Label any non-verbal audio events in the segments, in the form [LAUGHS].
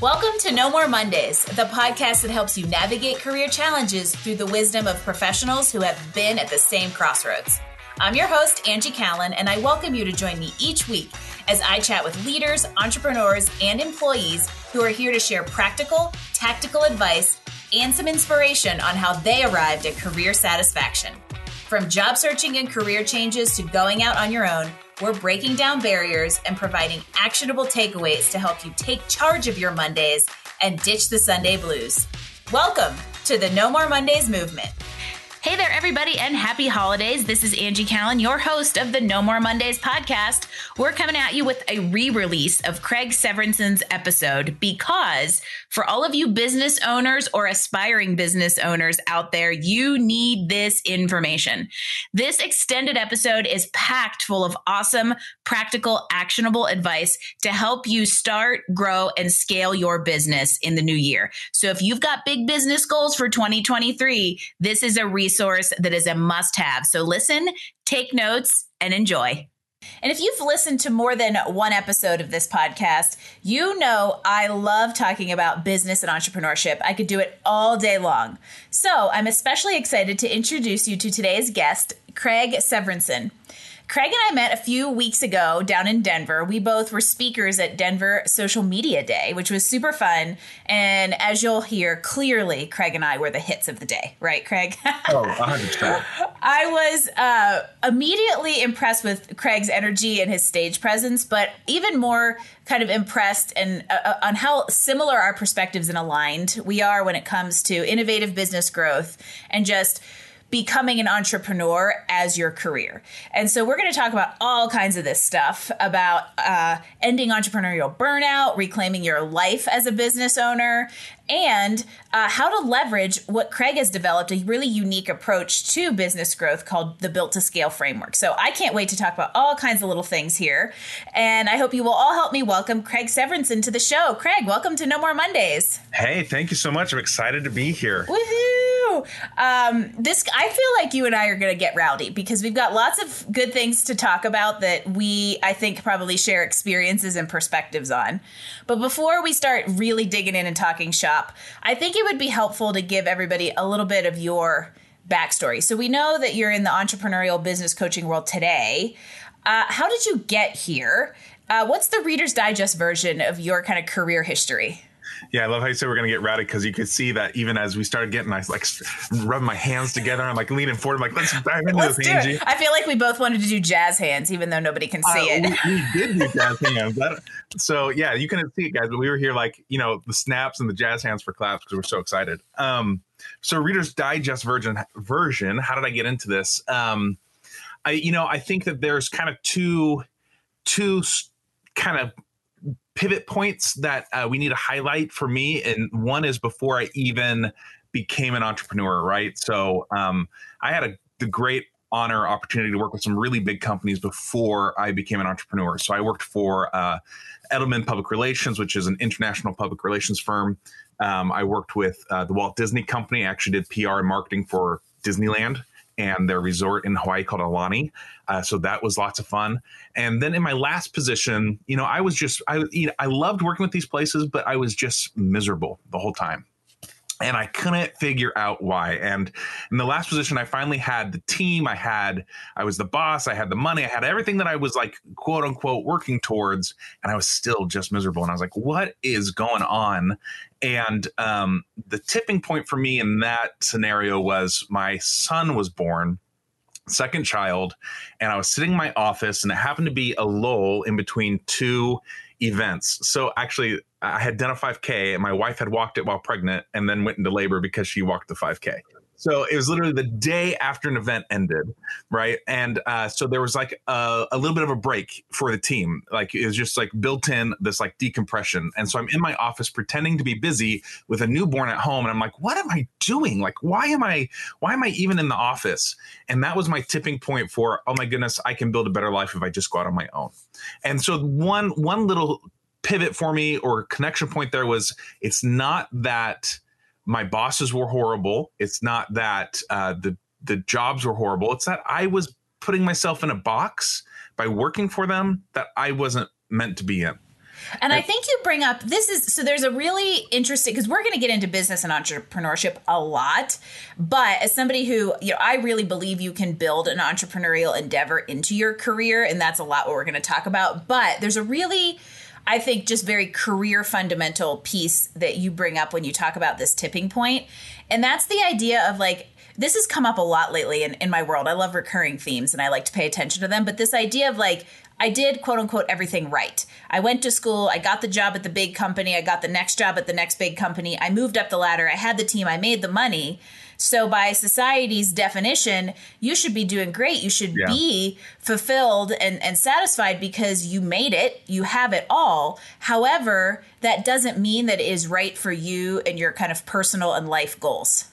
Welcome to No More Mondays, the podcast that helps you navigate career challenges through the wisdom of professionals who have been at the same crossroads. I'm your host, Angie Callan, and I welcome you to join me each week as I chat with leaders, entrepreneurs, and employees who are here to share practical, tactical advice and some inspiration on how they arrived at career satisfaction. From job searching and career changes to going out on your own, we're breaking down barriers and providing actionable takeaways to help you take charge of your Mondays and ditch the Sunday blues. Welcome to the No More Mondays movement. Hey there, everybody, and happy holidays. This is Angie Callan, your host of the No More Mondays podcast. We're coming at you with a re release of Craig Severinson's episode because for all of you business owners or aspiring business owners out there, you need this information. This extended episode is packed full of awesome, practical, actionable advice to help you start, grow, and scale your business in the new year. So if you've got big business goals for 2023, this is a resource resource that is a must have. So listen, take notes, and enjoy. And if you've listened to more than one episode of this podcast, you know I love talking about business and entrepreneurship. I could do it all day long. So I'm especially excited to introduce you to today's guest, Craig Severinson. Craig and I met a few weeks ago down in Denver. We both were speakers at Denver Social Media Day, which was super fun. And as you'll hear, clearly, Craig and I were the hits of the day, right, Craig? oh, 100%. [LAUGHS] I was uh, immediately impressed with Craig's energy and his stage presence, but even more kind of impressed and uh, uh on how similar our perspectives and aligned we are when it comes to innovative business growth and just becoming an entrepreneur as your career. And so we're going to talk about all kinds of this stuff about uh, ending entrepreneurial burnout, reclaiming your life as a business owner, and uh, how to leverage what Craig has developed a really unique approach to business growth called the Built to Scale framework. So I can't wait to talk about all kinds of little things here. And I hope you will all help me welcome Craig Severinson to the show. Craig, welcome to No More Mondays. Hey, thank you so much. I'm excited to be here. Woohoo! Um, this I feel like you and I are going to get rowdy because we've got lots of good things to talk about that we I think probably share experiences and perspectives on. But before we start really digging in and talking shop, I think it would be helpful to give everybody a little bit of your backstory. So we know that you're in the entrepreneurial business coaching world today. Uh, how did you get here? Uh, what's the Reader's Digest version of your kind of career history? Yeah, I love how you said we're gonna get rowdy because you could see that even as we started getting, I like rubbing my hands together. I'm like leaning forward. I'm like, let's dive into let's this, Angie. It. I feel like we both wanted to do jazz hands, even though nobody can see uh, it. We, we, did do [LAUGHS] jazz hands. That, so yeah, you couldn't see it, guys, but we were here like you know the snaps and the jazz hands for claps because we're so excited. Um, so Reader's Digest version version. How did I get into this? Um, I you know I think that there's kind of two two kind of pivot points that uh, we need to highlight for me, and one is before I even became an entrepreneur, right? So um, I had a the great honor opportunity to work with some really big companies before I became an entrepreneur. So I worked for uh, Edelman Public Relations, which is an international public relations firm. Um, I worked with uh, the Walt Disney Company. I actually did PR and marketing for Disneyland and their resort in Hawaii called Aulani. Uh, so that was lots of fun. And then in my last position, you know, I was just I you know, I loved working with these places, but I was just miserable the whole time and I couldn't figure out why. And in the last position, I finally had the team. I had, I was the boss. I had the money. I had everything that I was like, quote unquote, working towards. And I was still just miserable. And I was like, what is going on? And um, the tipping point for me in that scenario was my son was born second child and i was sitting in my office and it happened to be a lull in between two events so actually I had done a 5K and my wife had walked it while pregnant and then went into labor because she walked the 5K. So it was literally the day after an event ended, right? And uh, so there was like a, a, little bit of a break for the team. Like it was just like built in this like decompression. And so I'm in my office pretending to be busy with a newborn at home, and I'm like, what am I doing? Like, why am I why am I even in the office? And that was my tipping point for, oh my goodness, I can build a better life if I just go out on my own. And so one one little pivot for me or connection point there was it's not that my bosses were horrible. It's not that uh, the the jobs were horrible. It's that I was putting myself in a box by working for them that I wasn't meant to be in. And I think you bring up this is so there's a really interesting because we're going to get into business and entrepreneurship a lot. But as somebody who, you know, I really believe you can build an entrepreneurial endeavor into your career. And that's a lot what we're going to talk about. But there's a really, I think, just very career fundamental piece that you bring up when you talk about this tipping point. And that's the idea of like, this has come up a lot lately in, in my world. I love recurring themes and I like to pay attention to them. But this idea of like, I did quote unquote everything right. I went to school, I got the job at the big company, I got the next job at the next big company, I moved up the ladder, I had the team, I made the money. So, by society's definition, you should be doing great. You should yeah. be fulfilled and, and satisfied because you made it, you have it all. However, that doesn't mean that it is right for you and your kind of personal and life goals.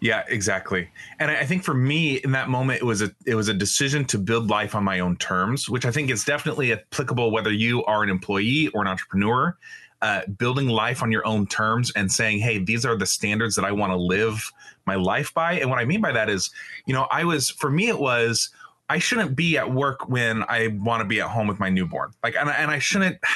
Yeah, exactly. And I think for me in that moment it was a it was a decision to build life on my own terms, which I think is definitely applicable whether you are an employee or an entrepreneur. Uh, building life on your own terms and saying, "Hey, these are the standards that I want to live my life by." And what I mean by that is, you know, I was for me it was I shouldn't be at work when I want to be at home with my newborn. Like, and, and I shouldn't [SIGHS]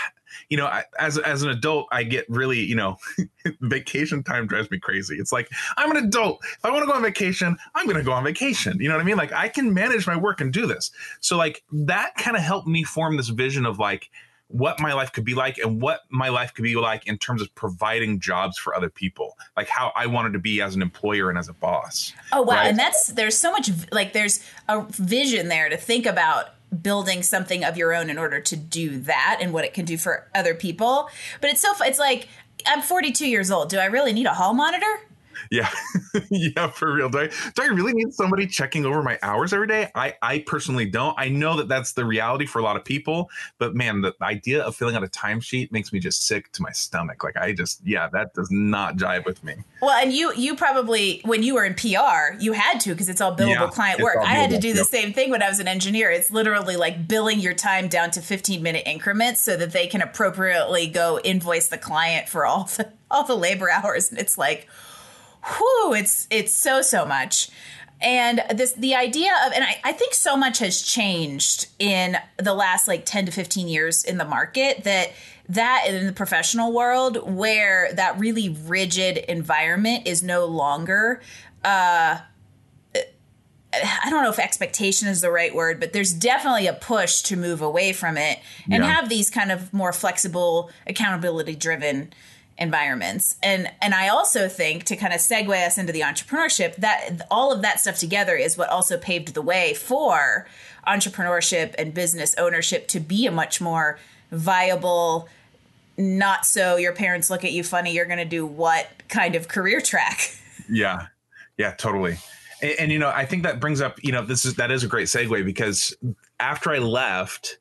you know, I, as as an adult, I get really, you know, [LAUGHS] vacation time drives me crazy. It's like I'm an adult. If I want to go on vacation, I'm going to go on vacation. You know what I mean? Like I can manage my work and do this. So like that kind of helped me form this vision of like what my life could be like and what my life could be like in terms of providing jobs for other people like how i wanted to be as an employer and as a boss oh wow right? and that's there's so much like there's a vision there to think about building something of your own in order to do that and what it can do for other people. But it's so it's like I'm 42 years old. Do I really need a hall monitor? Yeah, [LAUGHS] yeah, for real. Do I do I really need somebody checking over my hours every day? I I personally don't. I know that that's the reality for a lot of people, but man, the idea of filling out a timesheet makes me just sick to my stomach. Like I just yeah, that does not jive with me. Well, and you you probably when you were in PR, you had to because it's all billable yeah, client work. I had to do the yep. same thing when I was an engineer. It's literally like billing your time down to 15 minute increments so that they can appropriately go invoice the client for all the all the labor hours, and it's like whew, it's it's so so much. And this the idea of and I, I think so much has changed in the last like 10 to 15 years in the market that that in the professional world where that really rigid environment is no longer uh I don't know if expectation is the right word, but there's definitely a push to move away from it and yeah. have these kind of more flexible, accountability driven environments. And and I also think to kind of segue us into the entrepreneurship that all of that stuff together is what also paved the way for entrepreneurship and business ownership to be a much more viable not so your parents look at you funny you're going to do what kind of career track. [LAUGHS] Yeah. Yeah, totally. And, and you know, I think that brings up, you know, this is that is a great segue because after I left,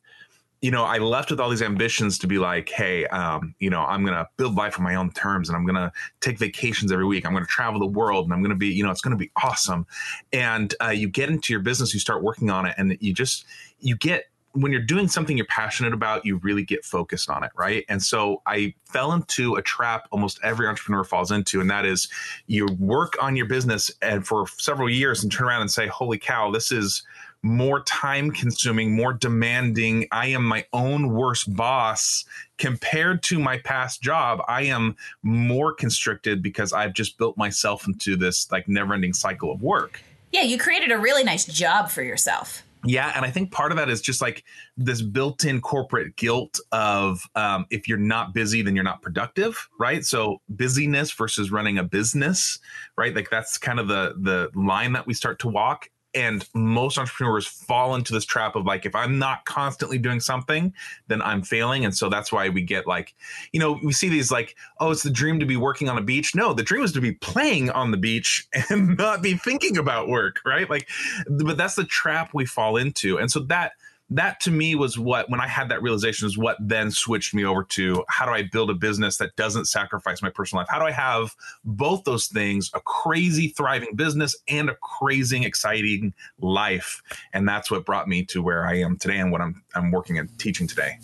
you know, I left with all these ambitions to be like, hey, um, you know, I'm gonna build life on my own terms, and I'm gonna take vacations every week. I'm gonna travel the world, and I'm gonna be, you know, it's gonna be awesome. And uh, you get into your business, you start working on it, and you just you get when you're doing something you're passionate about, you really get focused on it, right? And so I fell into a trap almost every entrepreneur falls into, and that is you work on your business and for several years and turn around and say, "Holy cow, this is." More time consuming, more demanding. I am my own worst boss compared to my past job. I am more constricted because I've just built myself into this like never ending cycle of work. Yeah, you created a really nice job for yourself. Yeah, and I think part of that is just like this built-in corporate guilt of um, if you're not busy, then you're not productive, right? So busyness versus running a business, right? Like that's kind of the the line that we start to walk and most entrepreneurs fall into this trap of like if i'm not constantly doing something then i'm failing. And so that's why we get like you know we see these like oh it's the dream to be working on a beach. No the dream is to be playing on the beach [LAUGHS] and not be thinking about work right? Like but that's the trap we fall into. And so that that to me was what when i had that realization is what then switched me over to how do i build a business that doesn't sacrifice my personal life how do i have both those things a crazy thriving business and a crazy exciting life and that's what brought me to where i am today and what i'm i'm working and teaching today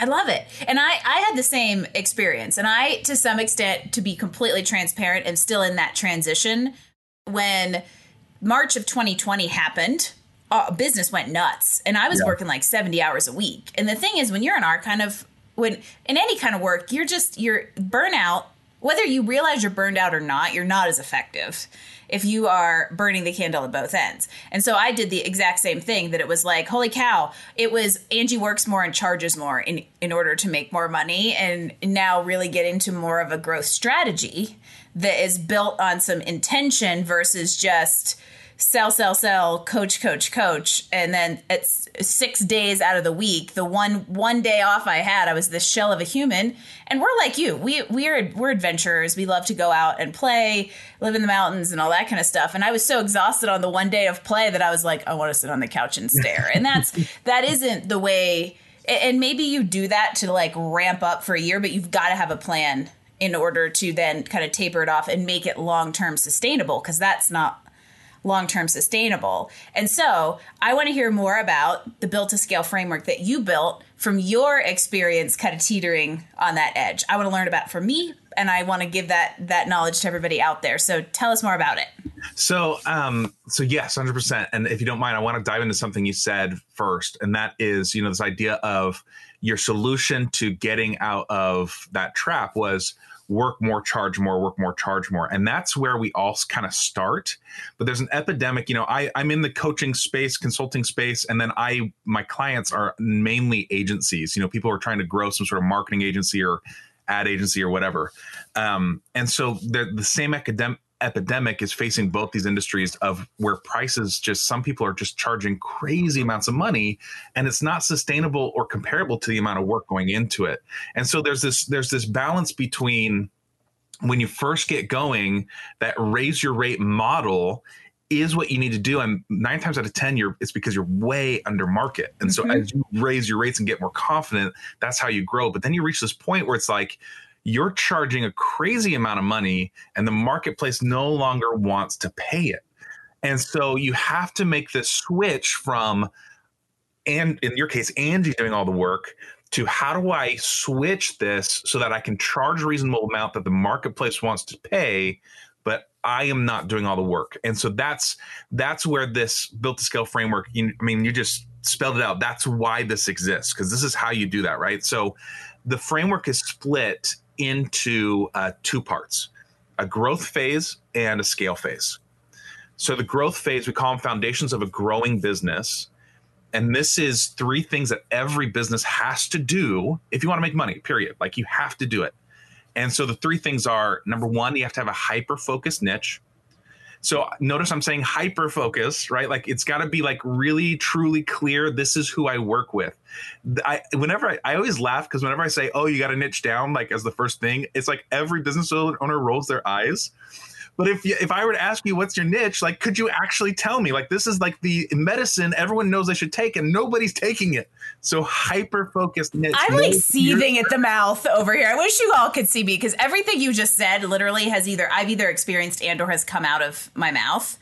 I love it. And I, I had the same experience. And I, to some extent, to be completely transparent and still in that transition, when March of 2020 happened, uh, business went nuts and I was yeah. working like 70 hours a week. And the thing is, when you're in our kind of when in any kind of work, you're just you're burnout. Whether you realize you're burned out or not, you're not as effective if you are burning the candle at both ends. And so I did the exact same thing that it was like, holy cow, it was Angie works more and charges more in in order to make more money and now really get into more of a growth strategy that is built on some intention versus just sell, sell, sell, coach, coach, coach, and then it's six days out of the week. The one one day off I had, I was this shell of a human. And we're like you. We we're we're adventurers. We love to go out and play, live in the mountains, and all that kind of stuff. And I was so exhausted on the one day of play that I was like, I want to sit on the couch and stare. and that's [LAUGHS] that isn't the way. And maybe you do that to like ramp up for a year, but you've got to have a plan in order to then kind of taper it off and make it long term sustainable because that's not long term sustainable. And so I want to hear more about the built to scale framework that you built from your experience kind of teetering on that edge. I want to learn about from me and I want to give that that knowledge to everybody out there. So tell us more about it. So um so yes, 100%. And if you don't mind, I want to dive into something you said first and that is, you know, this idea of your solution to getting out of that trap was work more, charge more, work more, charge more. And that's where we all kind of start. But there's an epidemic, you know, I, I'm in the coaching space, consulting space, and then I my clients are mainly agencies, you know, people are trying to grow some sort of marketing agency or ad agency or whatever. Um, and so they're the same academic epidemic is facing both these industries of where prices just some people are just charging crazy amounts of money and it's not sustainable or comparable to the amount of work going into it. And so there's this there's this balance between when you first get going that raise your rate model is what you need to do. And nine times out of ten you're it's because you're way under market. And mm-hmm. so as you raise your rates and get more confident that's how you grow. But then you reach this point where it's like you're charging a crazy amount of money and the marketplace no longer wants to pay it. And so you have to make the switch from, and in your case, Angie doing all the work to how do I switch this so that I can charge a reasonable amount that the marketplace wants to pay, but I am not doing all the work. And so that's that's where this built to scale framework. You, I mean, you just spelled it out. That's why this exists because this is how you do that, right? So the framework is split into uh, two parts a growth phase and a scale phase. So, the growth phase, we call them foundations of a growing business. And this is three things that every business has to do if you want to make money, period. Like you have to do it. And so the three things are number one, you have to have a hyper focused niche. So notice I'm saying hyper focus, right? Like it's got to be like really truly clear. This is who I work with. I whenever I, I always laugh because whenever I say, "Oh, you got to niche down," like as the first thing, it's like every business owner rolls their eyes but if you, if I were to ask you what's your niche, like, could you actually tell me? Like, this is like the medicine everyone knows they should take, and nobody's taking it. So hyper focused niche. I'm like seething at the mouth over here. I wish you all could see me because everything you just said literally has either I've either experienced and or has come out of my mouth.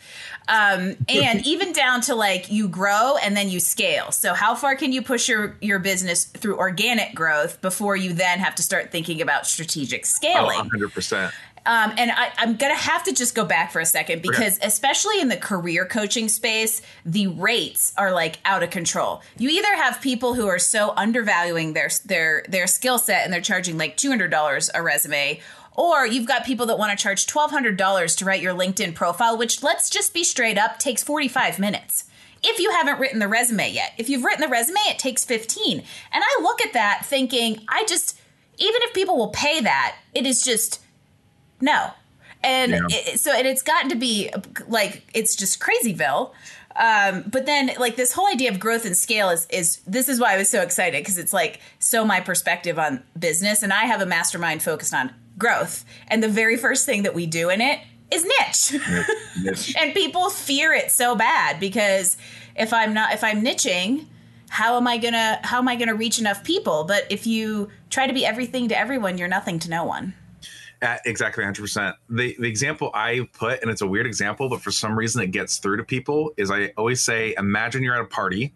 Um, and even down to like you grow and then you scale. So how far can you push your your business through organic growth before you then have to start thinking about strategic scaling? Oh, 100%. Um, and I, am going to have to just go back for a second because, okay. especially in the career coaching space, the rates are like out of control. You either have people who are so undervaluing their their their skill set and they're charging like two hundred dollars a resume, or you've got people that want to charge twelve hundred dollars to write your LinkedIn profile, which let's just be straight up takes forty five minutes if you haven't written the resume yet. If you've written the resume, it takes 15. And I look at that thinking, I just, even if people will pay that, it is just no. And yeah. it, so, and it's gotten to be like, it's just crazyville. Um, but then like this whole idea of growth and scale is, is this is why I was so excited because it's like so my perspective on business. And I have a mastermind focused on growth. And the very first thing that we do in it is niche. [LAUGHS] niche. and people fear it so bad because if I'm not, if I'm niching, how am I gonna, how am I gonna reach enough people? But if you try to be everything to everyone, you're nothing to no one. At exactly 100%. The, the example I put, and it's a weird example, but for some reason it gets through to people, is I always say, imagine you're at a party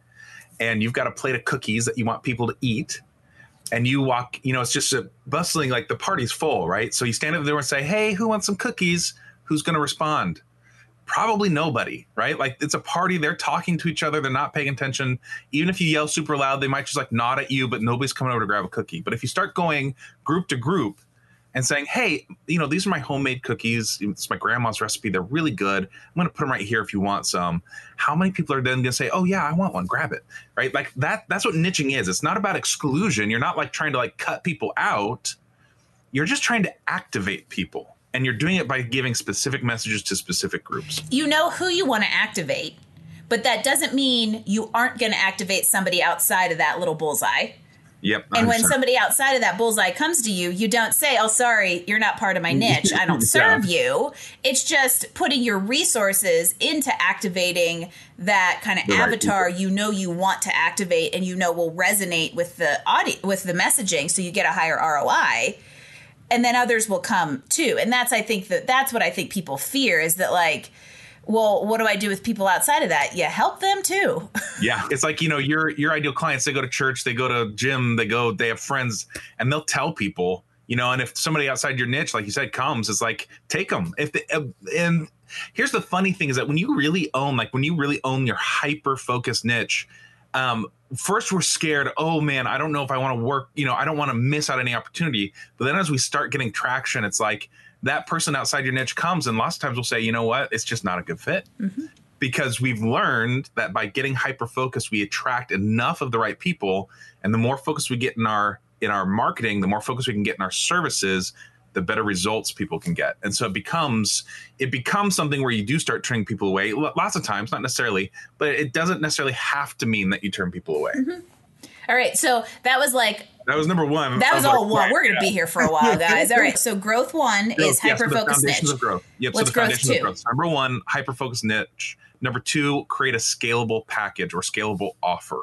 and you've got a plate of cookies that you want people to eat. And you walk, you know, it's just a bustling, like the party's full, right? So you stand at the door and say, hey, who wants some cookies? Who's going to respond? probably nobody, right? Like it's a party, they're talking to each other, they're not paying attention. Even if you yell super loud, they might just like nod at you, but nobody's coming over to grab a cookie. But if you start going group to group and saying, hey, you know, these are my homemade cookies. It's my grandma's recipe. They're really good. I'm going to put them right here if you want some. How many people are then going to say, oh, yeah, I want one. Grab it. Right. Like that. That's what niching is. It's not about exclusion. You're not like trying to like cut people out. You're just trying to activate people. And you're doing it by giving specific messages to specific groups. You know who you want to activate, but that doesn't mean you aren't going to activate somebody outside of that little bullseye Yep. And when somebody outside of that bullseye comes to you, you don't say, "Oh, sorry, you're not part of my niche. I don't [LAUGHS] serve yeah. you." It's just putting your resources into activating that kind of the avatar right you know you want to activate and you know will resonate with the audio with the messaging so you get a higher ROI. And then others will come too. And that's I think that that's what I think people fear is that like well what do i do with people outside of that? Yeah help them too. [LAUGHS] Yeah it's like you know your your ideal clients they go to church they go to gym they go they have friends and they'll tell people you know and if somebody outside your niche like you said comes it's like take them if they, uh, and here's the funny thing is that when you really own like when you really own your hyper focused niche um, first we're scared oh man i don't know if i want to work you know i don't want to miss out any opportunity. But then as we start getting traction it's like that person outside your niche comes and lots of times we'll say, you know what, it's just not a good fit. Mm-hmm. Because we've learned that by getting hyper focused, we attract enough of the right people. And the more focus we get in our in our marketing, the more focus we can get in our services, the better results people can get. And so it becomes it becomes something where you do start turning people away. Lots of times, not necessarily, but it doesn't necessarily have to mean that you turn people away. Mm-hmm. All right, so that was like that was number one. That was, all like, one. We're going to be here for a while, guys. All right. So growth one is hyper focused niche. Of growth. Yep. What's so growth two? Growth. Number one, hyper focused niche. Number two, create a scalable package or scalable offer.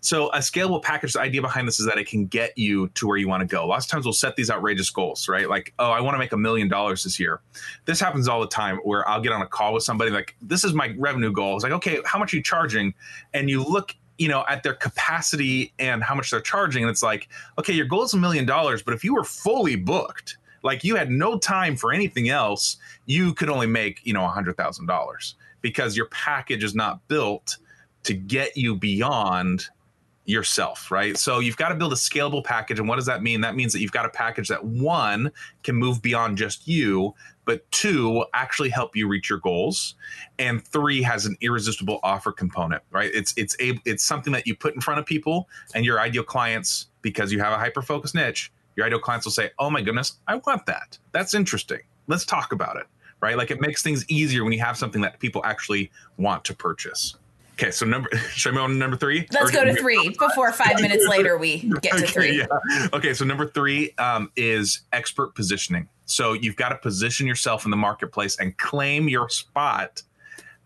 So a scalable package, the idea behind this is that it can get you to where you want to go. Lots of times we'll set these outrageous goals, right? Like, oh, I want to make a million dollars this year. This happens all the time where I'll get on a call with somebody like, this is my revenue goal. It's like, okay, how much are you charging? And you look you know, at their capacity and how much they're charging. And it's like, okay, your goal is a million dollars, but if you were fully booked, like you had no time for anything else, you could only make, you know, a hundred thousand dollars because your package is not built to get you beyond yourself, right? So you've got to build a scalable package. And what does that mean? That means that you've got a package that one can move beyond just you, but two will actually help you reach your goals. And three has an irresistible offer component, right? It's it's a it's something that you put in front of people and your ideal clients, because you have a hyper focused niche, your ideal clients will say, Oh my goodness, I want that. That's interesting. Let's talk about it. Right. Like it makes things easier when you have something that people actually want to purchase. Okay, so number [LAUGHS] should I move on to number three? Let's go to three before five minutes later we get [LAUGHS] okay, to three. Yeah. Okay, so number three um, is expert positioning. So you've got to position yourself in the marketplace and claim your spot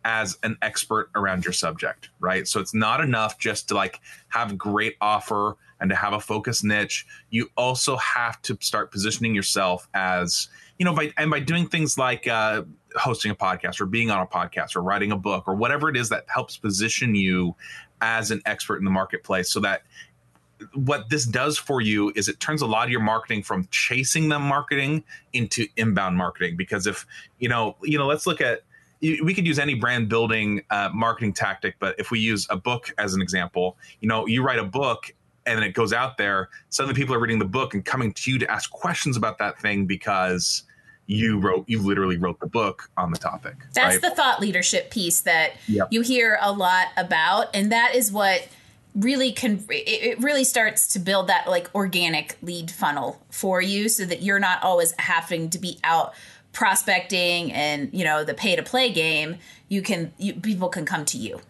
as an expert around your subject, right? So it's not enough just to like have great offer and to have a focus niche. You also have to start positioning yourself as, you know, by and by doing things like uh, hosting a podcast or being on a podcast or writing a book or whatever it is that helps position you as an expert in the marketplace so that what this does for you is it turns a lot of your marketing from chasing them marketing into inbound marketing because if you know you know let's look at we could use any brand building uh, marketing tactic but if we use a book as an example you know you write a book and then it goes out there suddenly people are reading the book and coming to you to ask questions about that thing because you wrote you literally wrote the book on the topic that's right? the thought leadership piece that yep. you hear a lot about and that is what really can it really starts to build that like organic lead funnel for you so that you're not always having to be out prospecting and you know the pay to play game you can you, people can come to you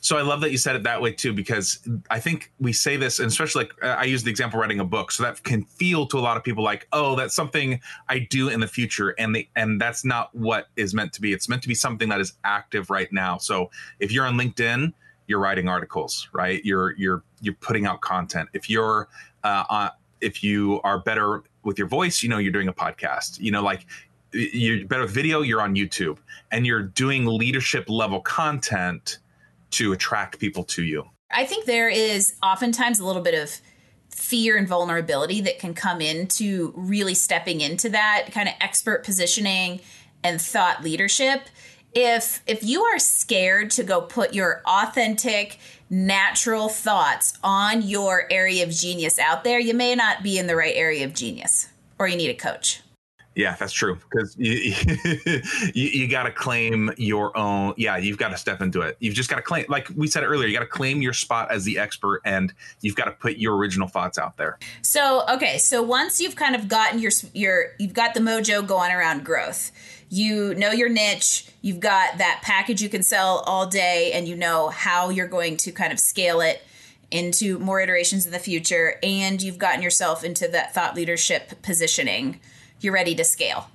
so I love that you said it that way too, because I think we say this, and especially like I use the example writing a book, so that can feel to a lot of people like, oh, that's something I do in the future, and the and that's not what is meant to be. It's meant to be something that is active right now. So if you're on LinkedIn, you're writing articles, right? You're you're you're putting out content. If you're uh, on, if you are better with your voice, you know, you're doing a podcast. You know, like you're better with video, you're on YouTube, and you're doing leadership level content to attract people to you? I think there is oftentimes a little bit of fear and vulnerability that can come into really stepping into that kind of expert positioning and thought leadership. If if you are scared to go put your authentic natural thoughts on your area of genius out there you may not be in the right area of genius or you need a coach yeah, that's true. Because [LAUGHS] you, you, you got to claim your own. Yeah, you've got to step into it. You've just got to claim, like we said earlier, you got to claim your spot as the expert, and you've got to put your original thoughts out there. So okay, so once you've kind of gotten your your you've got the mojo going around growth. You know your niche. You've got that package you can sell all day, and you know how you're going to kind of scale it into more iterations in the future. And you've gotten yourself into that thought leadership positioning you're ready to scale.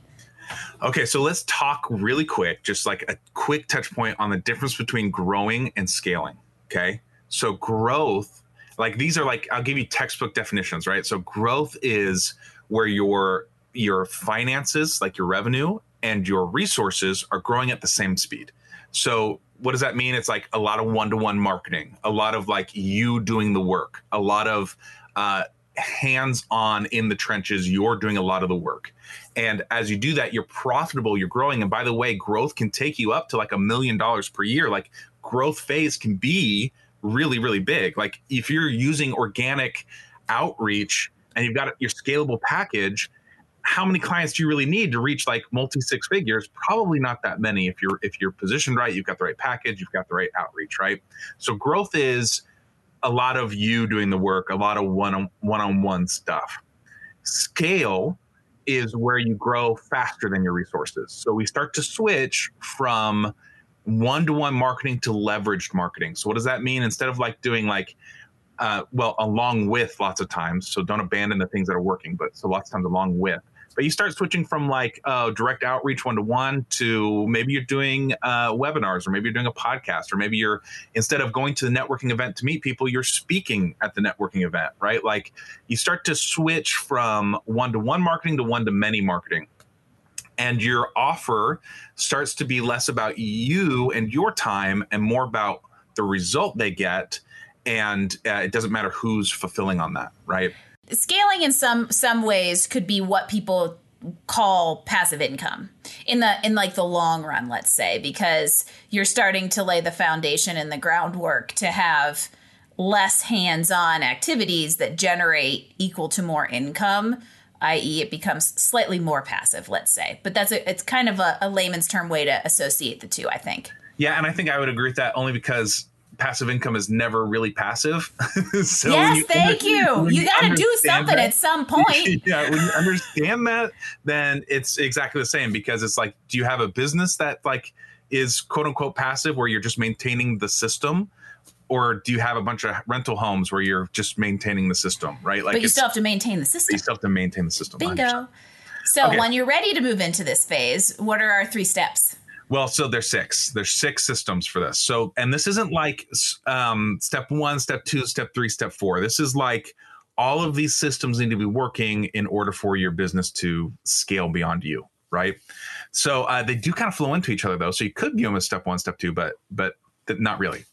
Okay, so let's talk really quick, just like a quick touch point on the difference between growing and scaling. Okay, so growth, like these are like I'll give you textbook definitions, right? So growth is where your your finances, like your revenue and your resources, are growing at the same speed. So what does that mean? It's like a lot of one to one marketing, a lot of like you doing the work, a lot of uh, hands on in the trenches. You're doing a lot of the work. And as you do that, you're profitable, you're growing. And by the way, growth can take you up to like a million dollars per year. Like growth phase can be really, really big. Like if you're using organic outreach and you've got your scalable package, how many clients do you really need to reach like multi six figures? Probably not that many if you're if you're positioned right, you've got the right package, you've got the right outreach, right? So growth is a lot of you doing the work, a lot of one one on one stuff. Scale is where you grow faster than your resources. So we start to switch from one to one marketing to leveraged marketing. So what does that mean? Instead of like doing like uh, well, along with lots of times. So don't abandon the things that are working, but so lots of times along with but you start switching from like uh, direct outreach one to one to maybe you're doing uh, webinars or maybe you're doing a podcast or maybe you're instead of going to the networking event to meet people you're speaking at the networking event right? Like you start to switch from one to one marketing to one to many marketing. And your offer starts to be less about you and your time and more about the result they get. And uh, it doesn't matter who's fulfilling on that right scaling in some some ways could be what people call passive income in the in like the long run let's say because you're starting to lay the foundation and the groundwork to have less hands-on activities that generate equal to more income i.e it becomes slightly more passive let's say. But that's a, it's kind of a, a layman's term way to associate the two i think. Yeah and i think i would agree with that only because passive income is never really passive. [LAUGHS] so yes, you thank you. You, you got to do something that, at some point. [LAUGHS] yeah, when you understand that, then it's exactly the same because it's like, do you have a business that like is quote unquote passive where you're just maintaining the system? Or do you have a bunch of rental homes where you're just maintaining the system, right? Like, but you still have to maintain the system. You still have to maintain the system. Bingo. 100%. So okay. when you're ready to move into this phase, what are our three steps? Well, so there's six. There's six systems for this. So, and this isn't like um, step one, step two, step three, step four. This is like all of these systems need to be working in order for your business to scale beyond you, right? So uh, they do kind of flow into each other, though. So you could view them as step one, step two, but but not really.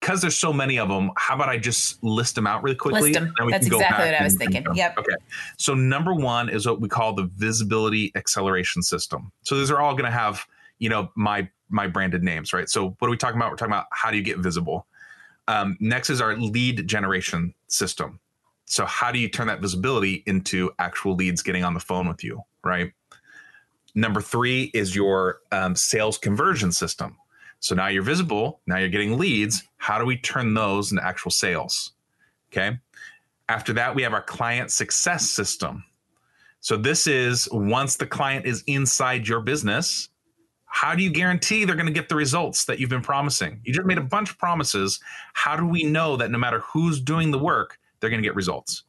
Because there's so many of them, how about I just list them out really quickly? List them. That's exactly what I was thinking. Yep. Okay. So number one is what we call the visibility acceleration system. So these are all going to have you know my my branded names right? So what are we talking about? We're talking about how do you get visible. Um, next is our lead generation system. So how do you turn that visibility into actual leads getting on the phone with you right? Number three is your um, sales conversion system. So now you're visible now you're getting leads. How do we turn those into actual sales? Okay. After that we have our client success system. So this is once the client is inside your business how do you guarantee they're going to get the results that you've been promising? You just made a bunch of promises. How do we know that no matter who's doing the work, they're going to get results?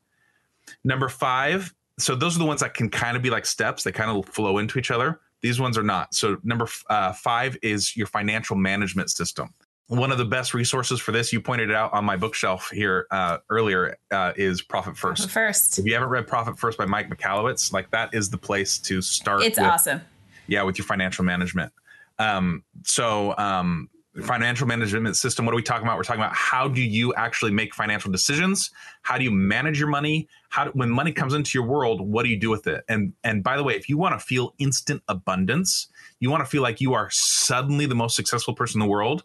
Number five, so those are the ones that can kind of be like steps, they kind of flow into each other. These ones are not. So, number uh, five is your financial management system. One of the best resources for this, you pointed it out on my bookshelf here uh, earlier, uh, is Profit First. Profit First. If you haven't read Profit First by Mike Michalowicz, like that is the place to start. It's awesome yeah with your financial management um, so um, financial management system. What are we talking about? We're talking about how do you actually make financial decisions? How do you manage your money? How do, when money comes into your world, what do you do with it? And and by the way, if you want to feel instant abundance, you want to feel like you are suddenly the most successful person in the world,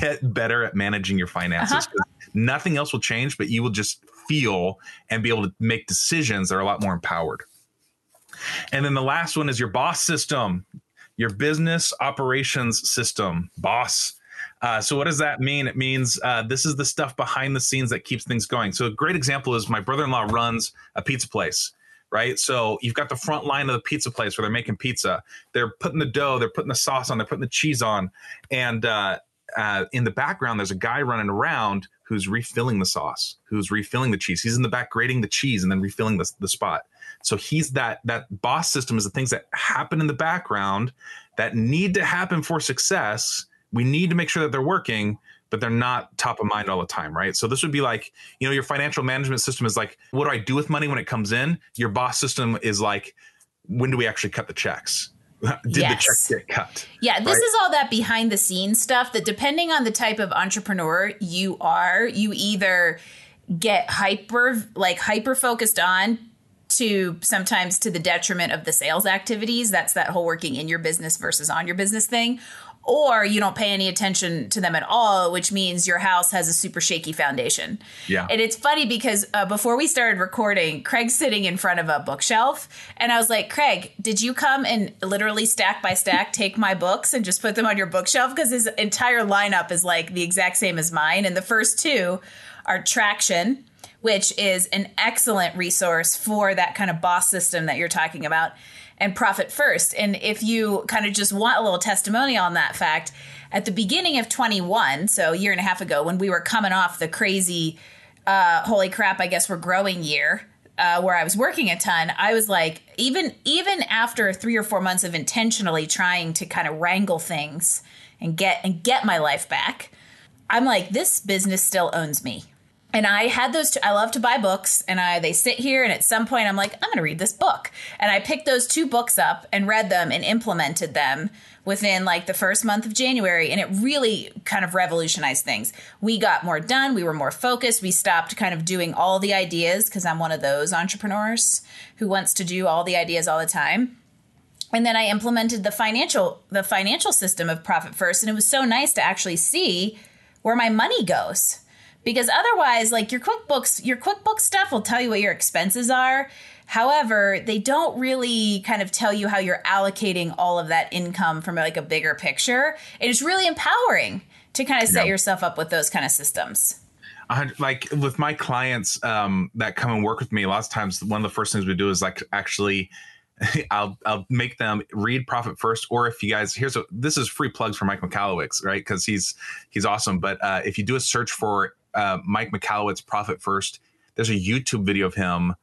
get better at managing your finances. Uh-huh. Nothing else will change, but you will just feel and be able to make decisions that are a lot more empowered. And then the last one is your boss system, your business operations system, boss. Uh, so what does that mean? It means uh, this is the stuff behind the scenes that keeps things going. So a great example is my brother-in-law runs a pizza place right? So you've got the front line of the pizza place where they're making pizza. They're putting the dough, they're putting the sauce on, they're putting the cheese on, and uh, uh, in the background, there's a guy running around who's refilling the sauce, who's refilling the cheese. He's in the back grating the cheese and then refilling the, the spot. So he's that that boss system is the things that happen in the background that need to happen for success. We need to make sure that they're working, but they're not top of mind all the time, right? So this would be like, you know, your financial management system is like, what do I do with money when it comes in? Your boss system is like, when do we actually cut the checks? [LAUGHS] Did yes. the check get cut? Yeah, this right? is all that behind the scenes stuff that depending on the type of entrepreneur you are, you either get hyper like hyper focused on to sometimes to the detriment of the sales activities. That's that whole working in your business versus on your business thing. Or you don't pay any attention to them at all, which means your house has a super shaky foundation. Yeah. And it's funny because uh, before we started recording, Craig's sitting in front of a bookshelf. And I was like, Craig, did you come and literally stack by stack [LAUGHS] take my books and just put them on your bookshelf? Because his entire lineup is like the exact same as mine. And the first two are Traction which is an excellent resource for that kind of boss system that you're talking about, and Profit First. And if you kind of just want a little testimony on that fact, at the beginning of 21, so a year and a half ago, when we were coming off the crazy, uh, holy crap, I guess we're growing year. Uh, where I was working a ton, I was like, even even after three or four months of intentionally trying to kind of wrangle things and get and get my life back, I'm like, this business still owns me and I had those. Two, I love to buy books, and I they sit here. And at some point, I'm like, I'm going to read this book, and I picked those two books up and read them and implemented them within like the first month of January, and it really kind of revolutionized things. We got more done. We were more focused. We stopped kind of doing all the ideas because I'm one of those entrepreneurs who wants to do all the ideas all the time. And then I implemented the financial the financial system of Profit First, and it was so nice to actually see where my money goes because otherwise like your quickbooks your quickbooks stuff will tell you what your expenses are however they don't really kind of tell you how you're allocating all of that income from like a bigger picture and it's really empowering to kind of set yeah. yourself up with those kind of systems like with my clients um, that come and work with me, lots of times one of the first things we do is like actually [LAUGHS] I'll I'll make them read Profit First, or if you guys here's a this is free plugs for Mike Michalowicz, right? Because he's he's awesome. But uh, if you do a search for uh, Mike Michalowicz Profit First. There's a YouTube video of him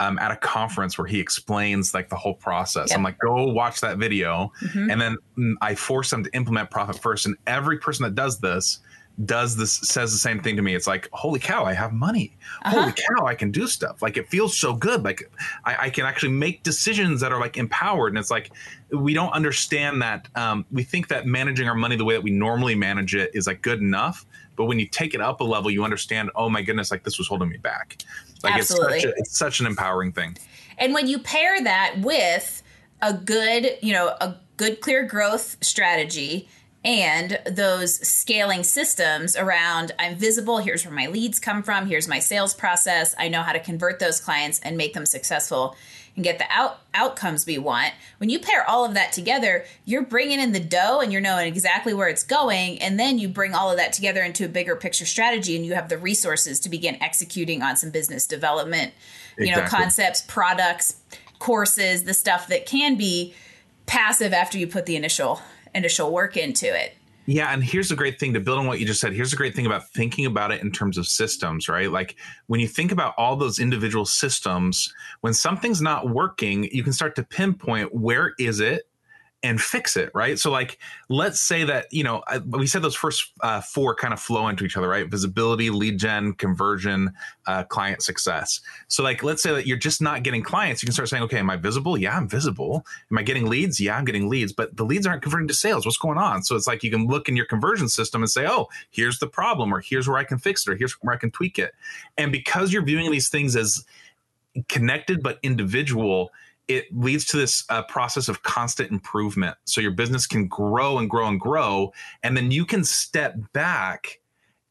um, at a conference where he explains like the whole process. Yep. I'm like, go watch that video, mm-hmm. and then mm, I force them to implement Profit First. And every person that does this does this says the same thing to me. It's like, holy cow, I have money. Uh-huh. Holy cow, I can do stuff. Like it feels so good. Like I, I, can actually make decisions that are like empowered. And it's like we don't understand that. Um, we think that managing our money the way that we normally manage it is like good enough. But when you take it up a level, you understand, oh my goodness, like this was holding me back. Like Absolutely. it's such, a, it's such an empowering thing. And when you pair that with a good, you know, a good clear growth strategy and those scaling systems around I'm visible, here's where my leads come from, here's my sales process, I know how to convert those clients and make them successful and get the out outcomes we want. When you pair all of that together, you're bringing in the dough and you're knowing exactly where it's going, and then you bring all of that together into a bigger picture strategy, and you have the resources to begin executing on some business development, you know, concepts, products, courses, the stuff that can be passive after you put the initial initial work into it. Yeah, and here's the great thing to build on what you just said. Here's the great thing about thinking about it in terms of systems, right? Like when you think about all those individual systems, when something's not working, you can start to pinpoint where is it and fix it, right? So, like, let's say that, you know, we said those first uh, four kind of flow into each other, right? Visibility, lead gen, conversion, uh, client success. So, like, let's say that you're just not getting clients. You can start saying, okay, am I visible? Yeah, I'm visible. Am I getting leads? Yeah, I'm getting leads, but the leads aren't converting to sales. What's going on? So, it's like you can look in your conversion system and say, oh, here's the problem, or here's where I can fix it, or here's where I can tweak it. And because you're viewing these things as connected but individual, it leads to this uh, process of constant improvement. So your business can grow and grow and grow. And then you can step back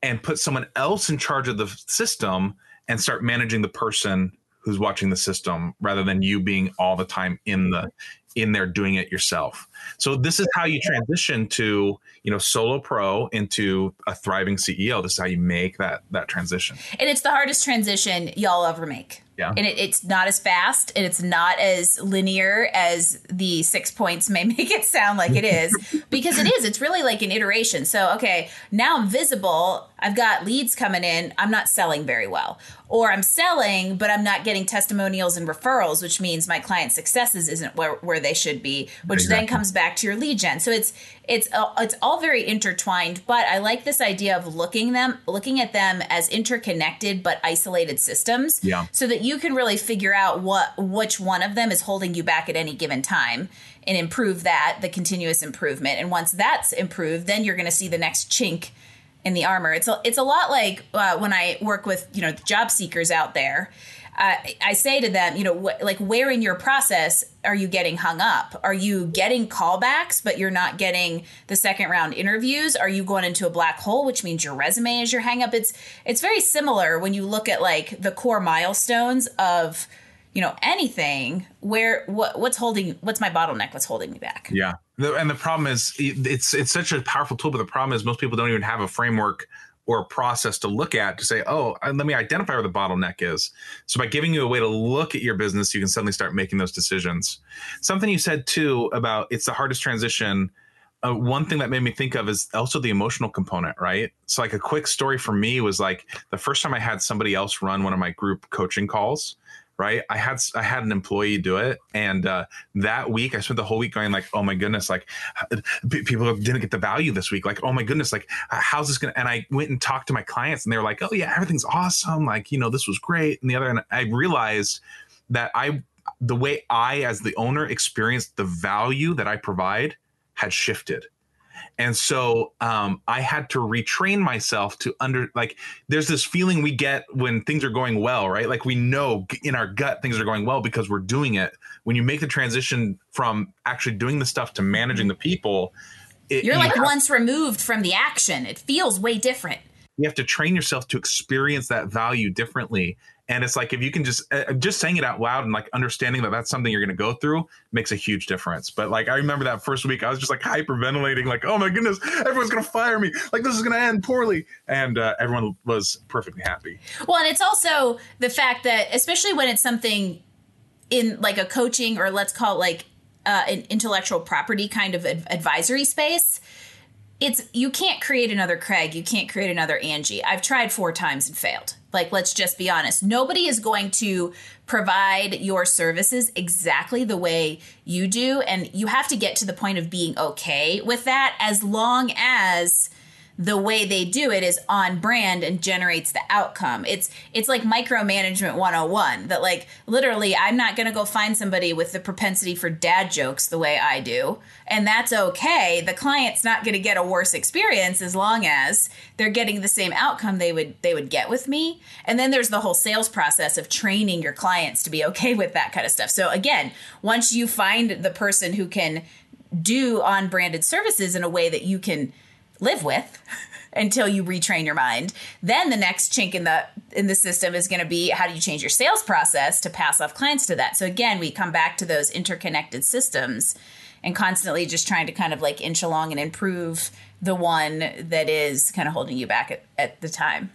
and put someone else in charge of the system and start managing the person who's watching the system rather than you being all the time in the in there doing it yourself. So this is how you transition to, you know, solo pro into a thriving CEO. This is how you make that that transition. And it's the hardest transition y'all ever make. Yeah. And it, it's not as fast and it's not as linear as the six points may [LAUGHS] make it sound like it is because it is. It's really like an iteration. So, okay, now I'm visible. I've got leads coming in. I'm not selling very well. Or I'm selling, but I'm not getting testimonials and referrals, which means my client successes isn't where, where they should be, which exactly. then comes back to your lead gen. So it's it's uh, it's all very intertwined, but I like this idea of looking them looking at them as interconnected but isolated systems. Yeah. So that you can really figure out what which one of them is holding you back at any given time and improve that, the continuous improvement. And once that's improved, then you're going to see the next chink in the armor. It's a, it's a lot like uh, when I work with, you know, job seekers out there uh, I say to them, you know, wh- like where in your process are you getting hung up? Are you getting callbacks, but you're not getting the second round interviews? Are you going into a black hole, which means your resume is your hang up? It's it's very similar when you look at like the core milestones of you know anything where what what's holding what's my bottleneck what's holding me back yeah and the problem is it's it's such a powerful tool but the problem is most people don't even have a framework or a process to look at to say, oh, uh, let me identify where the bottleneck is. So by giving you a way to look at your business, you can suddenly start making those decisions. Something you said too about it's the hardest transition. Uh, one thing that made me think of is also the emotional component, right? So like a quick story for me was like the first time I had somebody else run one of my group coaching calls right? I had i had an employee do it and uh, that week i spent the whole week going like oh my goodness like people didn't get the value this week. Like oh my goodness like how's this gonna and i went and talked to my clients and they were like oh yeah everything's awesome. Like you know this was great and the other and i realized that i the way i as the owner experienced the value that i provide had shifted and so um, I had to retrain myself to under like there's this feeling we get when things are going well, right? Like we know in our gut things are going well because we're doing it. When you make the transition from actually doing the stuff to managing the people, it, you're like you have, once removed from the action. It feels way different. You have to train yourself to experience that value differently and it's like if you can just uh, just saying it out loud and like understanding that that's something you're going to go through makes a huge difference but like i remember that first week i was just like hyperventilating like oh my goodness everyone's going to fire me like this is going to end poorly and uh, everyone was perfectly happy well and it's also the fact that especially when it's something in like a coaching or let's call it like uh, an intellectual property kind of advisory space it's you can't create another Craig, you can't create another Angie. I've tried four times and failed. Like let's just be honest. Nobody is going to provide your services exactly the way you do and you have to get to the point of being okay with that as long as the way they do it is on brand and generates the outcome. It's it's like micromanagement 101 that like literally I'm not going to go find somebody with the propensity for dad jokes the way I do and that's okay. The client's not going to get a worse experience as long as they're getting the same outcome they would they would get with me. And then there's the whole sales process of training your clients to be okay with that kind of stuff. So again, once you find the person who can do on branded services in a way that you can live with until you retrain your mind. Then the next chink in the in the system is going to be how do you change your sales process to pass off clients to that. So again, we come back to those interconnected systems and constantly just trying to kind of like inch along and improve the one that is kind of holding you back at, at the time.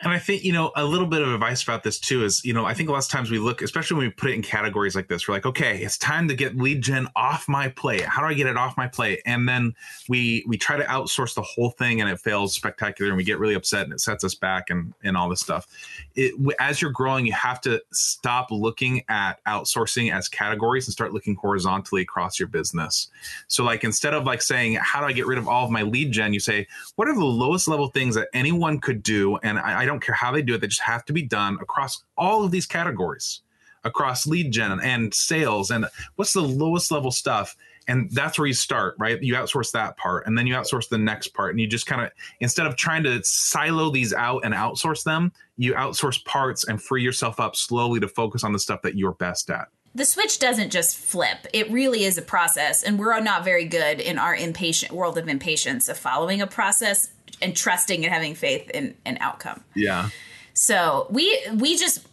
And I think, you know, a little bit of advice about this too is, you know, I think a lot of times we look, especially when we put it in categories like this, we're like, okay, it's time to get lead gen off my plate. How do I get it off my plate? And then we we try to outsource the whole thing and it fails spectacular and we get really upset and it sets us back and and all this stuff. It, as you're growing, you have to stop looking at outsourcing as categories and start looking horizontally across your business. So like instead of like saying, how do I get rid of all of my lead gen? You say, what are the lowest level things that anyone could do? And I, I don't care how they do it, they just have to be done across all of these categories, across lead gen and sales. And what's the lowest level stuff? And that's where you start, right? You outsource that part and then you outsource the next part. And you just kind of, instead of trying to silo these out and outsource them, you outsource parts and free yourself up slowly to focus on the stuff that you're best at the switch doesn't just flip. It really is a process, and we're not very good in our impatient world of impatience of following a process and trusting and having faith in an outcome. Yeah. So we we just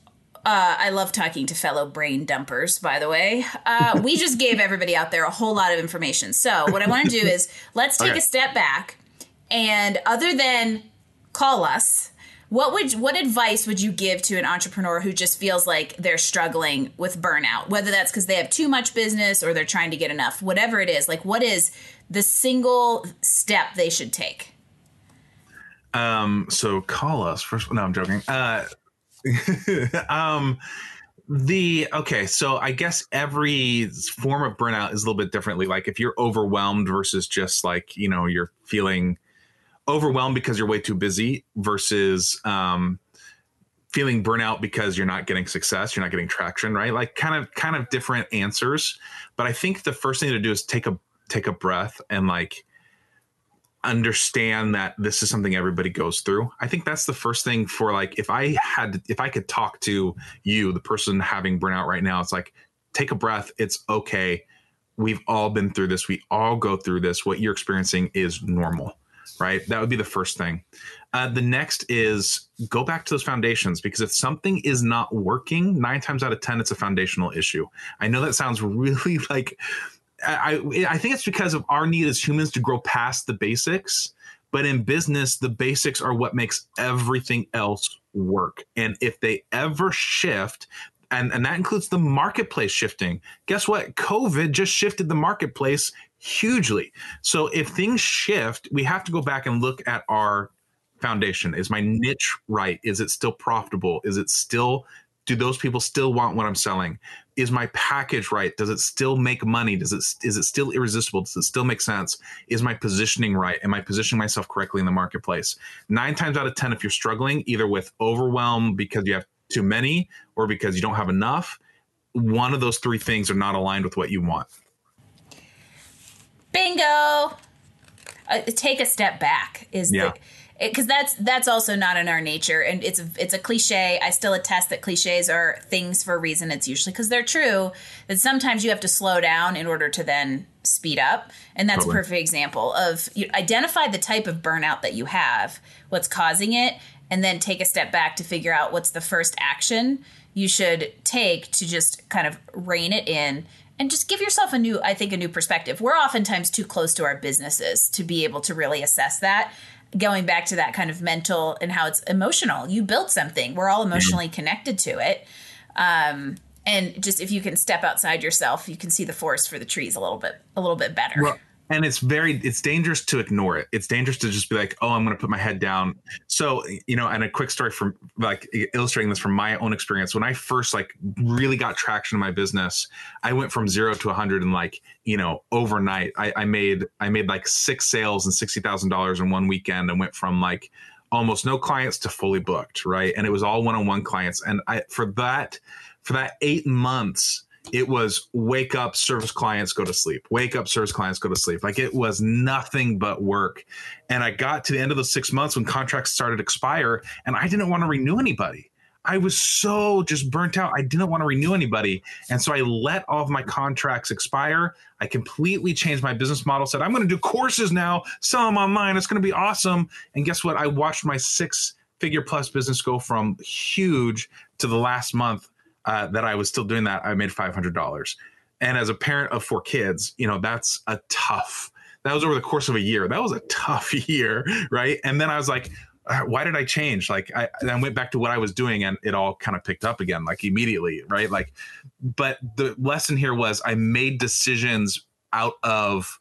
uh, I love talking to fellow brain dumpers, by the way. Uh, we [LAUGHS] just gave everybody out there a whole lot of information. So, what I want to do is let's take okay. a step back. And other than call us, what would what advice would you give to an entrepreneur who just feels like they're struggling with burnout? Whether that's because they have too much business or they're trying to get enough, whatever it is. Like, what is the single step they should take? Um, so call us first. No, I'm joking. Uh, [LAUGHS] um, the okay, so I guess every form of burnout is a little bit differently. Like if you're overwhelmed versus just like you know you're feeling overwhelmed because you're way too busy versus um, feeling burnout because you're not getting success, you're not getting traction, right? Like kind of kind of different answers. But I think the first thing to do is take a take a breath and like understand that this is something everybody goes through. I think that's the first thing for like if I had if I could talk to you, the person having burnout right now, it's like take a breath. It's okay. We've all been through this. We all go through this. What you're experiencing is normal, right? That would be the first thing. Uh, the next is go back to those foundations because if something is not working, nine times out of 10, it's a foundational issue. I know that sounds [LAUGHS] really like I, I think it's because of our need as humans to grow past the basics. But in business, the basics are what makes everything else work. And if they ever shift, and, and that includes the marketplace shifting, guess what? COVID just shifted the marketplace hugely. So if things shift, we have to go back and look at our foundation. Is my niche right? Is it still profitable? Is it still do those people still want what I'm selling? Is my package right? Does it still make money? Does it is it still irresistible? Does it still make sense? Is my positioning right? Am I positioning myself correctly in the marketplace? Nine times out of ten, if you're struggling either with overwhelm because you have too many or because you don't have enough, one of those three things are not aligned with what you want. Bingo. Uh, take a step back is yeah. the because that's that's also not in our nature. And it's a, it's a cliche. I still attest that cliches are things for a reason. It's usually because they're true. That sometimes you have to slow down in order to then speed up. And that's totally. a perfect example of you identify the type of burnout that you have what's causing it and then take a step back to figure out what's the first action you should take to just kind of rein it in and just give yourself a new i think a new perspective. We're oftentimes too close to our businesses to be able to really assess that going back to that kind of mental and how it's emotional. You built something. We're all emotionally connected to it. Um, and just if you can step outside yourself, you can see the forest for the trees a little bit, a little bit better. Well, and it's very it's dangerous to ignore it. It's dangerous to just be like oh i'm going to put my head down. So you know and a quick story from like illustrating this from my own experience. When i first like really got traction in my business i went from zero to 100 and like you know overnight. I, I made i made like six sales and $60000 in one weekend and went from like almost no clients to fully booked right? And it was all one-on-one clients. And i for that for that eight months it was wake up service clients go to sleep. Wake up service clients go to sleep. Like it was nothing but work. And i got to the end of the six months when contracts started to expire and i didn't want to renew anybody. I was so just burnt out. I didn't want to renew anybody. And so i let all of my contracts expire. I completely changed my business model said i'm going to do courses now. Sell them online. It's going to be awesome. And guess what? I watched my six figure plus business go from huge to the last month uh, that I was still doing that, I made five hundred dollars. And as a parent of four kids, you know that's a tough. That was over the course of a year. That was a tough [LAUGHS] year, right? And then I was like, uh, why did I change? Like I, I went back to what I was doing and it all kind of picked up again, like immediately, right? Like, but the lesson here was I made decisions out of,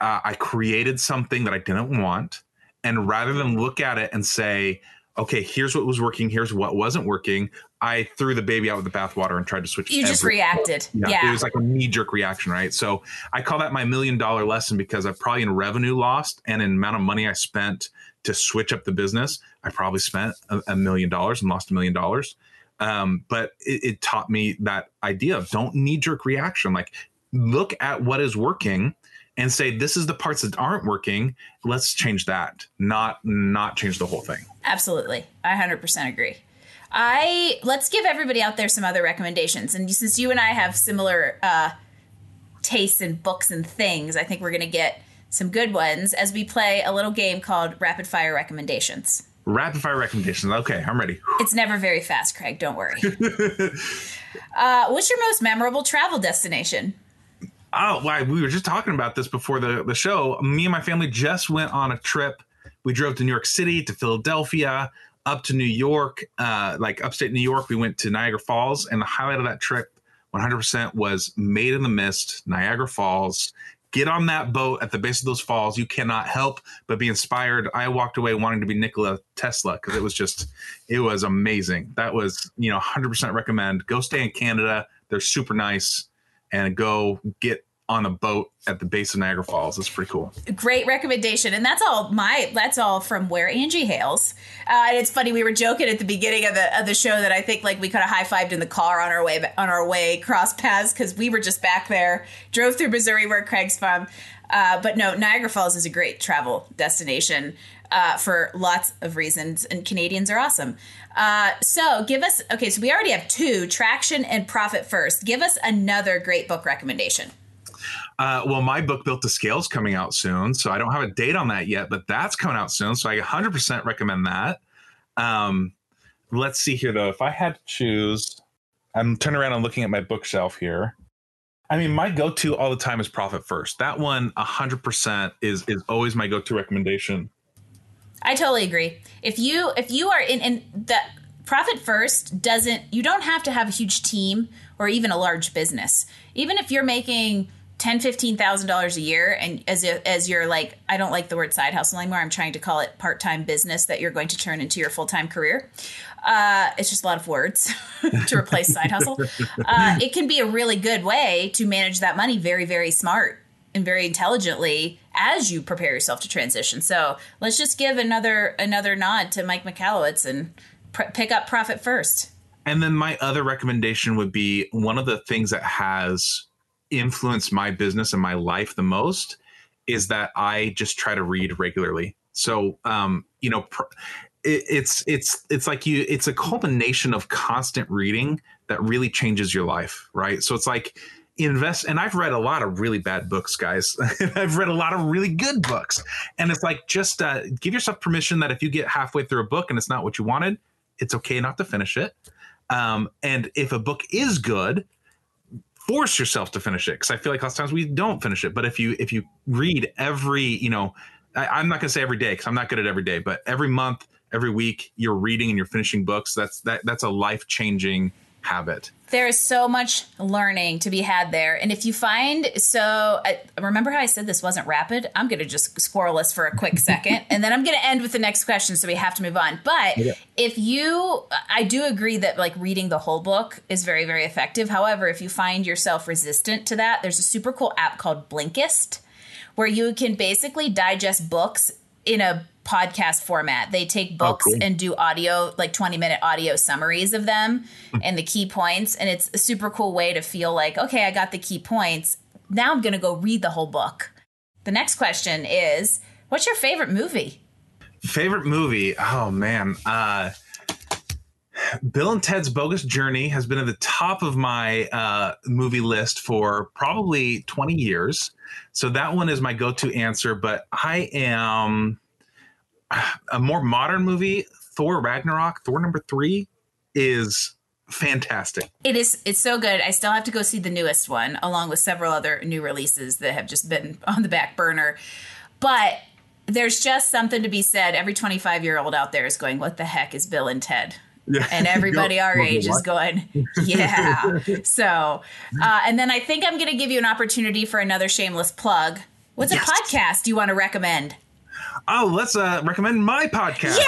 uh, I created something that I didn't want. And rather than look at it and say, okay, here's what was working, here's what wasn't working, I threw the baby out with the bathwater and tried to switch. You just reacted. Yeah, yeah. It was like a knee jerk reaction, right? So I call that my million dollar lesson because I've probably in revenue lost and in amount of money I spent to switch up the business, I probably spent a, a million dollars and lost a million dollars. Um, but it, it taught me that idea of don't knee jerk reaction. Like look at what is working and say this is the parts that aren't working let's change that not not change the whole thing absolutely i 100% agree I let's give everybody out there some other recommendations. And since you and I have similar uh, tastes in books and things, I think we're going to get some good ones as we play a little game called Rapid Fire Recommendations. Rapid fire recommendations. Okay, I'm ready. [LAUGHS] It's never very fast, Craig. Don't worry. [LAUGHS] uh, what's your most memorable travel destination? Oh, why we were just talking about this before the, the show. Me and my family just went on a trip. We drove to New York City, to Philadelphia, up to New York, uh, like upstate New York, we went to Niagara Falls, and the highlight of that trip, 100%, was Maid of the Mist, Niagara Falls. Get on that boat at the base of those falls. You cannot help but be inspired. I walked away wanting to be Nikola Tesla because it was just, it was amazing. That was, you know, 100% recommend. Go stay in Canada. They're super nice and go get on a boat at the base of Niagara Falls. It's pretty cool. Great recommendation, and that's all my that's all from where Angie hails. Uh, and it's funny we were joking at the beginning of the of the show that I think like we could have high fived in the car on our way on our way cross paths because we were just back there, drove through Missouri where Craig's from. Uh, but no, Niagara Falls is a great travel destination uh, for lots of reasons, and Canadians are awesome. Uh, so give us okay. So we already have two traction and profit first. Give us another great book recommendation. Uh, well, my book Built to Scale is coming out soon, so I don't have a date on that yet, but that's coming out soon. So I 100% recommend that. Um, let's see here though. If I had to choose, I'm turning around and looking at my bookshelf here. I mean, my go-to all the time is Profit First. That one, 100% is is always my go-to recommendation. I totally agree. If you if you are in in the Profit First doesn't you don't have to have a huge team or even a large business. Even if you're making ten fifteen thousand dollars a year and as a, as you're like i don't like the word side hustle anymore i'm trying to call it part-time business that you're going to turn into your full-time career uh, it's just a lot of words [LAUGHS] to replace side hustle [LAUGHS] uh, it can be a really good way to manage that money very very smart and very intelligently as you prepare yourself to transition so let's just give another another nod to mike michalowicz and pr- pick up profit first and then my other recommendation would be one of the things that has influenced my business and my life the most is that I just try to read regularly. So, um, you know, pr- it, it's it's it's like you it's a culmination of constant reading that really changes your life, right? So it's like invest and I've read a lot of really bad books, guys. [LAUGHS] I've read a lot of really good books. And it's like just uh, give yourself permission that if you get halfway through a book and it's not what you wanted, it's okay not to finish it. Um, and if a book is good, force yourself to finish it because I feel like lots of times we don't finish it. But if you if you read every, you know, I, am not going to say every day because I'm not good at every day, but every month, every week, you're reading and you're finishing books. That's that that's a life changing habit. There is so much learning to be had there. And if you find, so I, remember how I said this wasn't rapid? I'm going to just squirrel us for a quick second [LAUGHS] and then I'm going to end with the next question. So we have to move on. But yeah. if you, I do agree that like reading the whole book is very, very effective. However, if you find yourself resistant to that, there's a super cool app called Blinkist where you can basically digest books in a podcast format. They take books oh, cool. and do audio, like 20 minute audio summaries of them and the key points. And it's a super cool way to feel like, okay, I got the key points. Now I'm going to go read the whole book. The next question is what's your favorite movie? Favorite movie? Oh, man. Uh, Bill and Ted's Bogus Journey has been at the top of my uh, movie list for probably 20 years. So that one is my go to answer. But I am [SIGHS] a more modern movie, Thor Ragnarok, Thor number three, is fantastic. It is. It's so good. I still have to go see the newest one, along with several other new releases that have just been [LAUGHS] on the back burner. But there's just something to be said. Every 25 year old out there is going, What the heck is Bill and Ted? Yeah. [LAUGHS] And everybody [LAUGHS] our age is going, Yeah. so, uh, and then I think I'm going to give you an opportunity for another shameless plug. What's yes. a podcast you want to recommend? Oh, let's uh, recommend my podcast.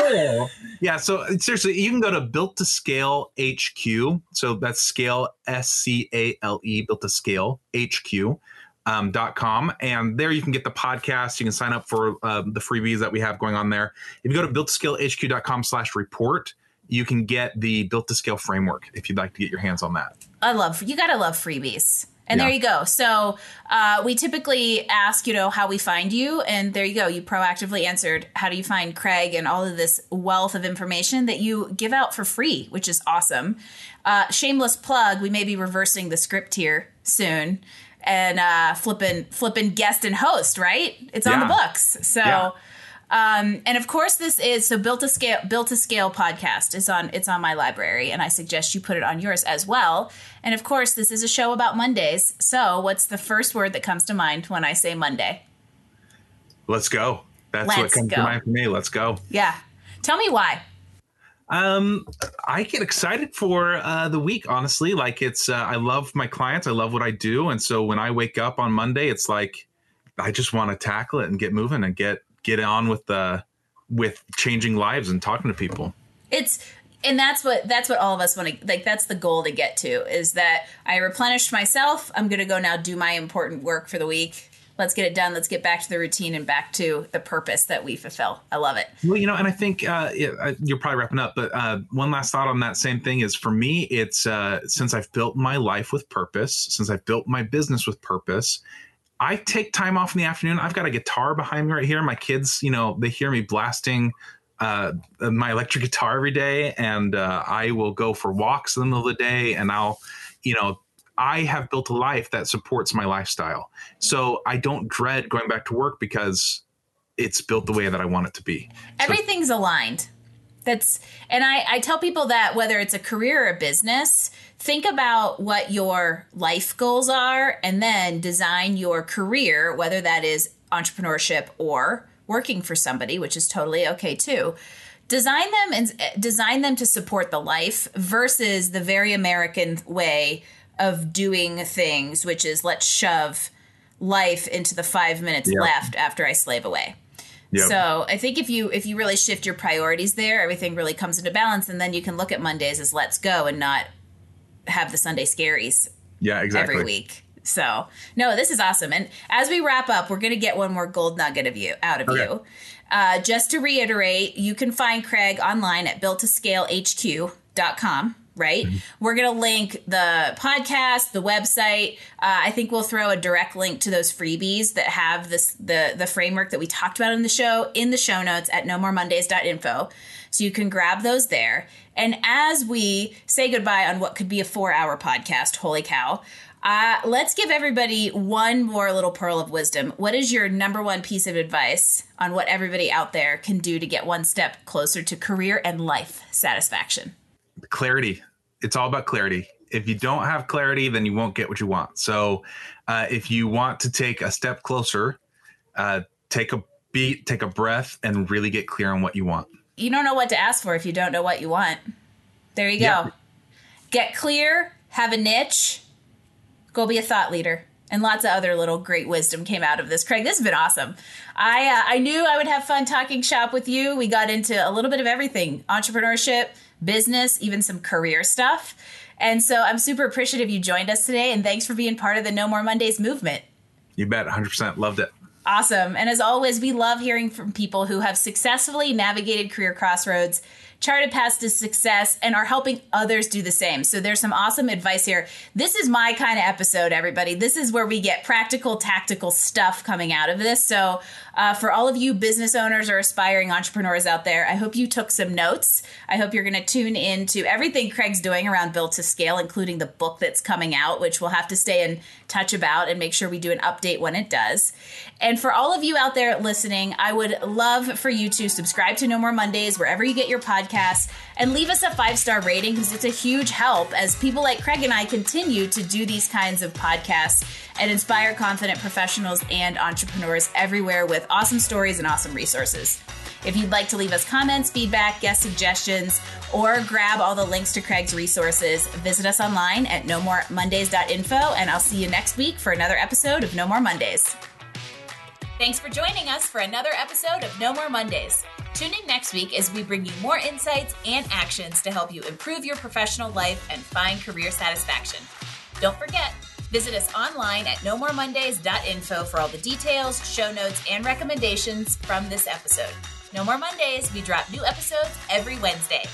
Yeah. Yeah. So seriously, you can go to Built to Scale HQ. So that's scale S C A L E, Built to Scale HQ um, .com and there you can get the podcast you can sign up for uh, the freebies that we have going on there if you go to builttoscalehq.com slash report you can get the built to scale framework if you'd like to get your hands on that i love you gotta love freebies and yeah. there you go. So uh, we typically ask, you know, how we find you, and there you go. You proactively answered how do you find Craig and all of this wealth of information that you give out for free, which is awesome. Uh, shameless plug: we may be reversing the script here soon and uh, flipping flipping guest and host, right? It's on the books. So yeah. Um, and of course this is so built to scale built to scale podcast is on it's on my library and I suggest you put it on yours as well. And of course this is a show about Mondays. So what's the first word that comes to mind when I say Monday? Let's go. That's Let's what comes go. to mind for me. Let's go. Yeah. Tell me why. Um, I get excited for uh, the week. Honestly, like it's uh, I love my clients. I love what I do, and so when I wake up on Monday, it's like I just want to tackle it and get moving and get get on with the with changing lives and talking to people. It's and that's what that's what all of us want to like that's the goal to get to is that i replenished myself i'm going to go now do my important work for the week let's get it done. Let's get back to the routine and back to the purpose that we fulfill. I love it. Well, you know, and I think uh, you're probably wrapping up, but uh, one last thought on that same thing is for me, it's uh, since I've built my life with purpose, since I've built my business with purpose. I take time off in the afternoon. I've got a guitar behind me right here. My kids, you know, they hear me blasting uh, my electric guitar every day, and uh, I will go for walks in the middle of the day, and I'll, you know, I have built a life that supports my lifestyle. So I don't dread going back to work because it's built the way that I want it to be. Everything's so, aligned. That's and I, I tell people that whether it's a career or a business, think about what your life goals are and then design your career, whether that is entrepreneurship or working for somebody, which is totally okay too design them and eh, design them to support the life versus the very american way of doing things, which is let's shove life into the five minutes yep. left after I slave away. Yep. So I think if you if you really shift your priorities there, everything really comes into balance, and then you can look at Mondays as let's go and not have the Sunday scaries. Yeah, exactly. Every week. So no, this is awesome. And as we wrap up, we're going to get one more gold nugget of you out of okay. you. Uh, just to reiterate, you can find Craig online at builttoscalehq.com right? Mm-hmm. We're going to link the podcast, the website. Uh, I think we'll throw a direct link to those freebies that have this the the framework that we talked about in the show in the show notes at nomoremondays.info. So you can grab those there. And as we say goodbye on what could be a four hour podcast, holy cow. Uh, let's give everybody one more little pearl of wisdom. What is your number one piece of advice on what everybody out there can do to get one step closer to career and life satisfaction? Clarity. It's all about clarity. If you don't have clarity, then you won't get what you want. So, uh, if you want to take a step closer, uh, take a beat, take a breath, and really get clear on what you want. You don't know what to ask for if you don't know what you want. There you go. Yeah. Get clear, have a niche, go be a thought leader and lots of other little great wisdom came out of this. Craig, this has been awesome. I uh, I knew I would have fun talking shop with you. We got into a little bit of everything: entrepreneurship, business, even some career stuff. And so I'm super appreciative you joined us today and thanks for being part of the No More Mondays movement. You bet, 100%. Loved it. Awesome. And as always, we love hearing from people who have successfully navigated career crossroads charted paths to success, and are helping others do the same. So there's some awesome advice here. This is my kind of episode, everybody. This is where we get practical, tactical stuff coming out of this. So uh, for all of you business owners or aspiring entrepreneurs out there, I hope you took some notes. I hope you're going to tune into everything Craig's doing around Built to Scale, including the book that's coming out, which we'll have to stay in touch about and make sure we do an update when it does. And for all of you out there listening, I would love for you to subscribe to No More Mondays wherever you get your podcast and leave us a five star rating because it's a huge help as people like Craig and I continue to do these kinds of podcasts and inspire confident professionals and entrepreneurs everywhere with awesome stories and awesome resources. If you'd like to leave us comments, feedback, guest suggestions, or grab all the links to Craig's resources, visit us online at nomoremondays.info, and I'll see you next week for another episode of No More Mondays. Thanks for joining us for another episode of No More Mondays. Tune in next week as we bring you more insights and actions to help you improve your professional life and find career satisfaction. Don't forget, visit us online at nomoremondays.info for all the details, show notes, and recommendations from this episode. No More Mondays, we drop new episodes every Wednesday.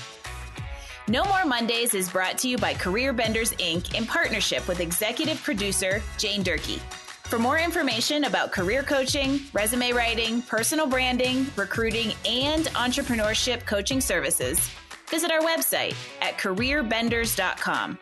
No More Mondays is brought to you by Career Benders Inc. in partnership with executive producer Jane Durkee. For more information about career coaching, resume writing, personal branding, recruiting, and entrepreneurship coaching services, visit our website at careerbenders.com.